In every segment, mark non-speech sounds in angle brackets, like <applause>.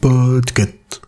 Podcast.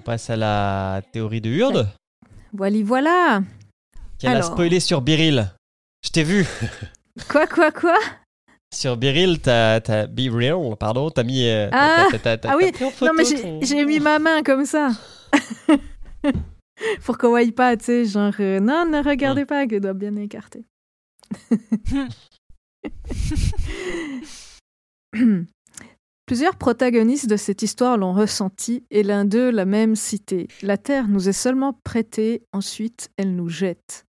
On passe à la théorie de Hurde, Voilà, voilà. qui a spoilé sur Beryl. Je t'ai vu. Quoi, quoi, quoi? Sur Beryl, t'as, t'as Be Real, pardon, t'as mis. euh, Ah. t'as- Ah oui. t'as pris en Non, mais j'ai ton- j'ai mis ma main comme ça. <laughs> Pour qu'on voie pas, tu sais, genre, euh, non, ne regardez pas, que doit bien écarter. <laughs> <clears throat> <laughs> <clears throat> Plusieurs protagonistes de cette histoire l'ont ressenti et l'un d'eux l'a même cité. La terre nous est seulement prêtée, ensuite elle nous jette.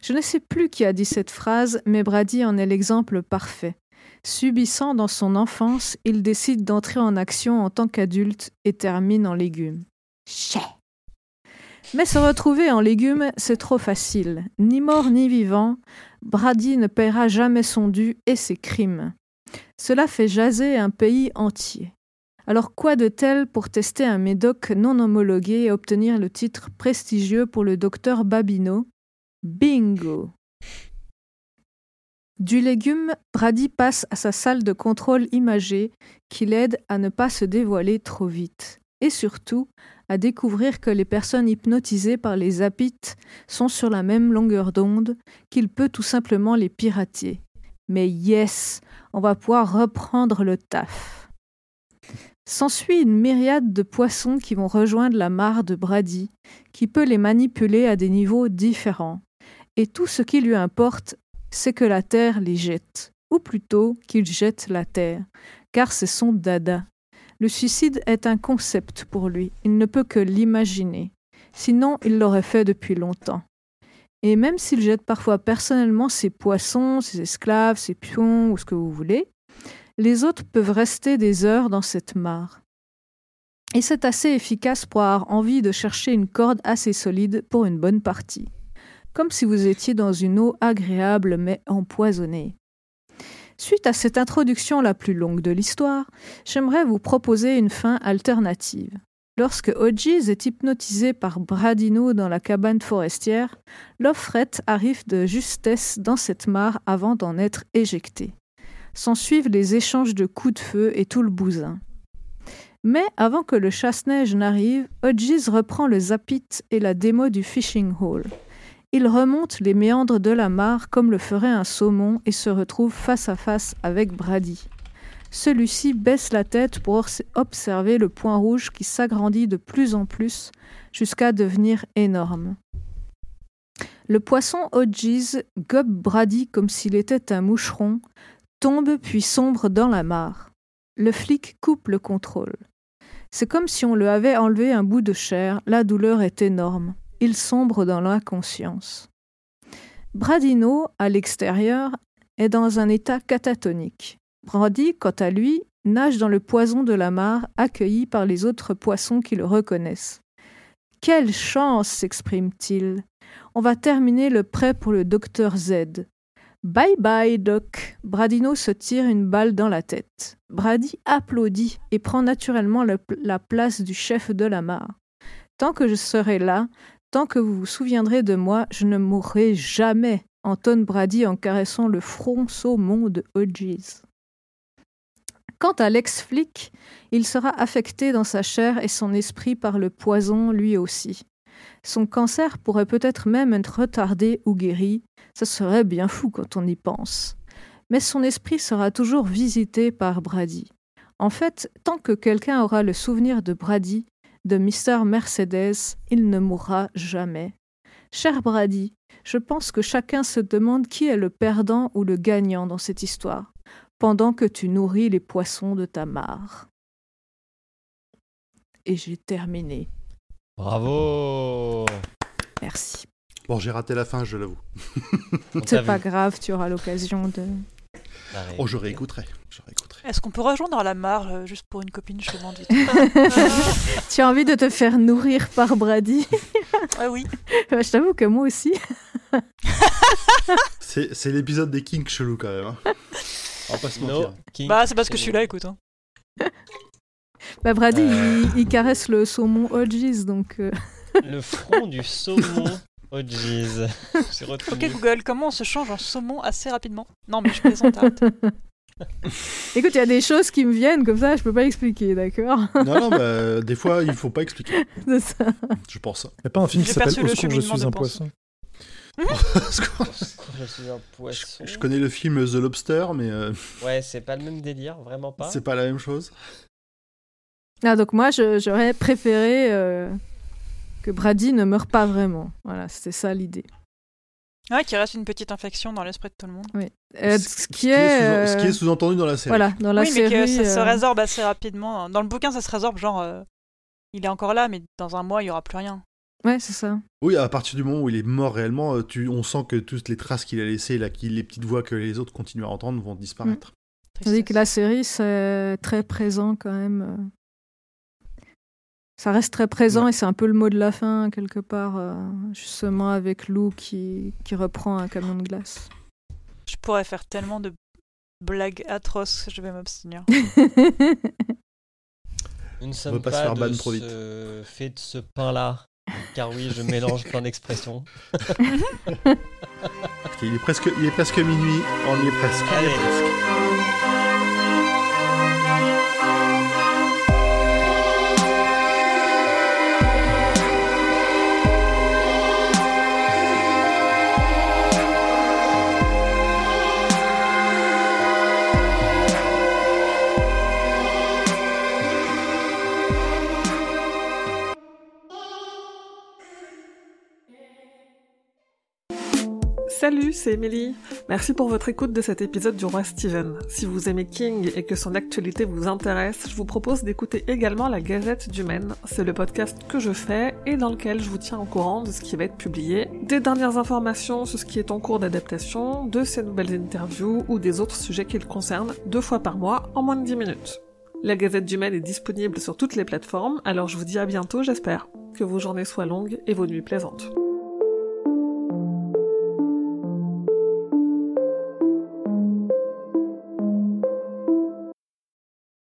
Je ne sais plus qui a dit cette phrase, mais Brady en est l'exemple parfait. Subissant dans son enfance, il décide d'entrer en action en tant qu'adulte et termine en légumes. Mais se retrouver en légumes, c'est trop facile. Ni mort ni vivant, Brady ne paiera jamais son dû et ses crimes. Cela fait jaser un pays entier. Alors quoi de tel pour tester un médoc non homologué et obtenir le titre prestigieux pour le docteur Babineau Bingo Du légume, Brady passe à sa salle de contrôle imagée qui l'aide à ne pas se dévoiler trop vite. Et surtout, à découvrir que les personnes hypnotisées par les apites sont sur la même longueur d'onde, qu'il peut tout simplement les pirater. Mais yes, on va pouvoir reprendre le taf. S'ensuit une myriade de poissons qui vont rejoindre la mare de Brady, qui peut les manipuler à des niveaux différents. Et tout ce qui lui importe, c'est que la terre les jette, ou plutôt qu'il jette la terre, car c'est son dada. Le suicide est un concept pour lui, il ne peut que l'imaginer. Sinon, il l'aurait fait depuis longtemps. Et même s'il jette parfois personnellement ses poissons, ses esclaves, ses pions ou ce que vous voulez, les autres peuvent rester des heures dans cette mare. Et c'est assez efficace pour avoir envie de chercher une corde assez solide pour une bonne partie. Comme si vous étiez dans une eau agréable mais empoisonnée. Suite à cette introduction la plus longue de l'histoire, j'aimerais vous proposer une fin alternative. Lorsque Hodges est hypnotisé par Bradino dans la cabane forestière, l'offrette arrive de justesse dans cette mare avant d'en être éjecté. S'ensuivent les échanges de coups de feu et tout le bousin. Mais avant que le chasse-neige n'arrive, Hodges reprend le zapit et la démo du fishing hole. Il remonte les méandres de la mare comme le ferait un saumon et se retrouve face à face avec Brady. Celui-ci baisse la tête pour observer le point rouge qui s'agrandit de plus en plus jusqu'à devenir énorme. Le poisson Hodges gobe Brady comme s'il était un moucheron, tombe puis sombre dans la mare. Le flic coupe le contrôle. C'est comme si on lui avait enlevé un bout de chair, la douleur est énorme. Il sombre dans l'inconscience. Bradino, à l'extérieur, est dans un état catatonique. Brady, quant à lui, nage dans le poison de la mare, accueilli par les autres poissons qui le reconnaissent. Quelle chance s'exprime-t-il. On va terminer le prêt pour le docteur Z. Bye bye, Doc. Bradino se tire une balle dans la tête. Brady applaudit et prend naturellement le- la place du chef de la mare. Tant que je serai là, tant que vous vous souviendrez de moi, je ne mourrai jamais, entonne Brady en caressant le front saumon de. Quant à l'ex-flic, il sera affecté dans sa chair et son esprit par le poison lui aussi. Son cancer pourrait peut-être même être retardé ou guéri, ça serait bien fou quand on y pense. Mais son esprit sera toujours visité par Brady. En fait, tant que quelqu'un aura le souvenir de Brady, de Mr. Mercedes, il ne mourra jamais. Cher Brady, je pense que chacun se demande qui est le perdant ou le gagnant dans cette histoire, pendant que tu nourris les poissons de ta mare. Et j'ai terminé. Bravo Merci. Bon, j'ai raté la fin, je l'avoue. C'est vu. pas grave, tu auras l'occasion de. Oh, je réécouterai. Je réécouterai. Est-ce qu'on peut rejoindre la mare euh, juste pour une copine Je demande vite. <laughs> <laughs> Tu as envie de te faire nourrir par Brady? <laughs> <laughs> ah oui. Bah, Je t'avoue que moi aussi. <laughs> C'est c'est l'épisode des Kings chelou quand même. hein. On va pas se mentir. No King Bah c'est parce que je suis là, écoute. hein. <laughs> Bah, Brady, Euh. il, il caresse le saumon OG's, donc... euh, Le front du saumon. Oh retenu. Ok Google, comment on se change en saumon assez rapidement? Non mais je plaisante. arrête. <laughs> Écoute, il y a des choses qui me viennent comme ça, je peux pas expliquer, d'accord Non, non, bah, des fois, il faut pas expliquer, <laughs> C'est ça. je pense. Il n'y a pas un film qui s'appelle Au secours, <laughs> je suis un poisson. Je suis un poisson. Je connais le film The Lobster, mais euh, Ouais, c'est pas le même délire, vraiment pas. c'est pas la même chose. Ah, donc moi, je- j'aurais préféré euh, que Brady ne meure pas vraiment. Voilà, c'était ça l'idée. Ouais, qu'il reste une petite infection dans l'esprit de tout le monde. Euh, ce qui est... sous- ce qui euh, est sous-entendu dans la série. Voilà, dans la oui, mais que ça se euh, résorbe assez rapidement. Dans le bouquin, ça se résorbe genre. euh, il est encore là, mais dans un mois, il y aura plus rien. Ouais, c'est ça. Oui, à partir du moment où il est mort réellement, euh, tu, on sent que toutes les traces qu'il a laissées, là, qui- les petites voix que les autres continuent à entendre, vont disparaître. Tandis que la série, c'est très présent quand même. Ça reste très présent Ouais. et c'est un peu le mot de la fin, quelque part, euh, justement avec Lou qui, qui reprend un camion de glace. Je pourrais faire tellement de blagues atroces, je vais m'abstenir. <laughs> Nous ne sommes pas pas, se faire de ban trop vite. ce... fait de ce pain-là. Car oui, je mélange plein d'expressions. <laughs> Il, est presque, il est presque minuit, on y est presque. Allez. Salut, c'est Emily. Merci pour votre écoute de cet épisode du Roi Steven. Si vous aimez King et que son actualité vous intéresse, je vous propose d'écouter également la Gazette du Maine. C'est le podcast que je fais et dans lequel je vous tiens au courant de ce qui va être publié, des dernières informations sur ce qui est en cours d'adaptation, de ses nouvelles interviews ou des autres sujets qui le concernent deux fois par mois en moins de 10 minutes. La Gazette du Maine est disponible sur toutes les plateformes, alors je vous dis à bientôt j'espère. Que vos journées soient longues et vos nuits plaisantes.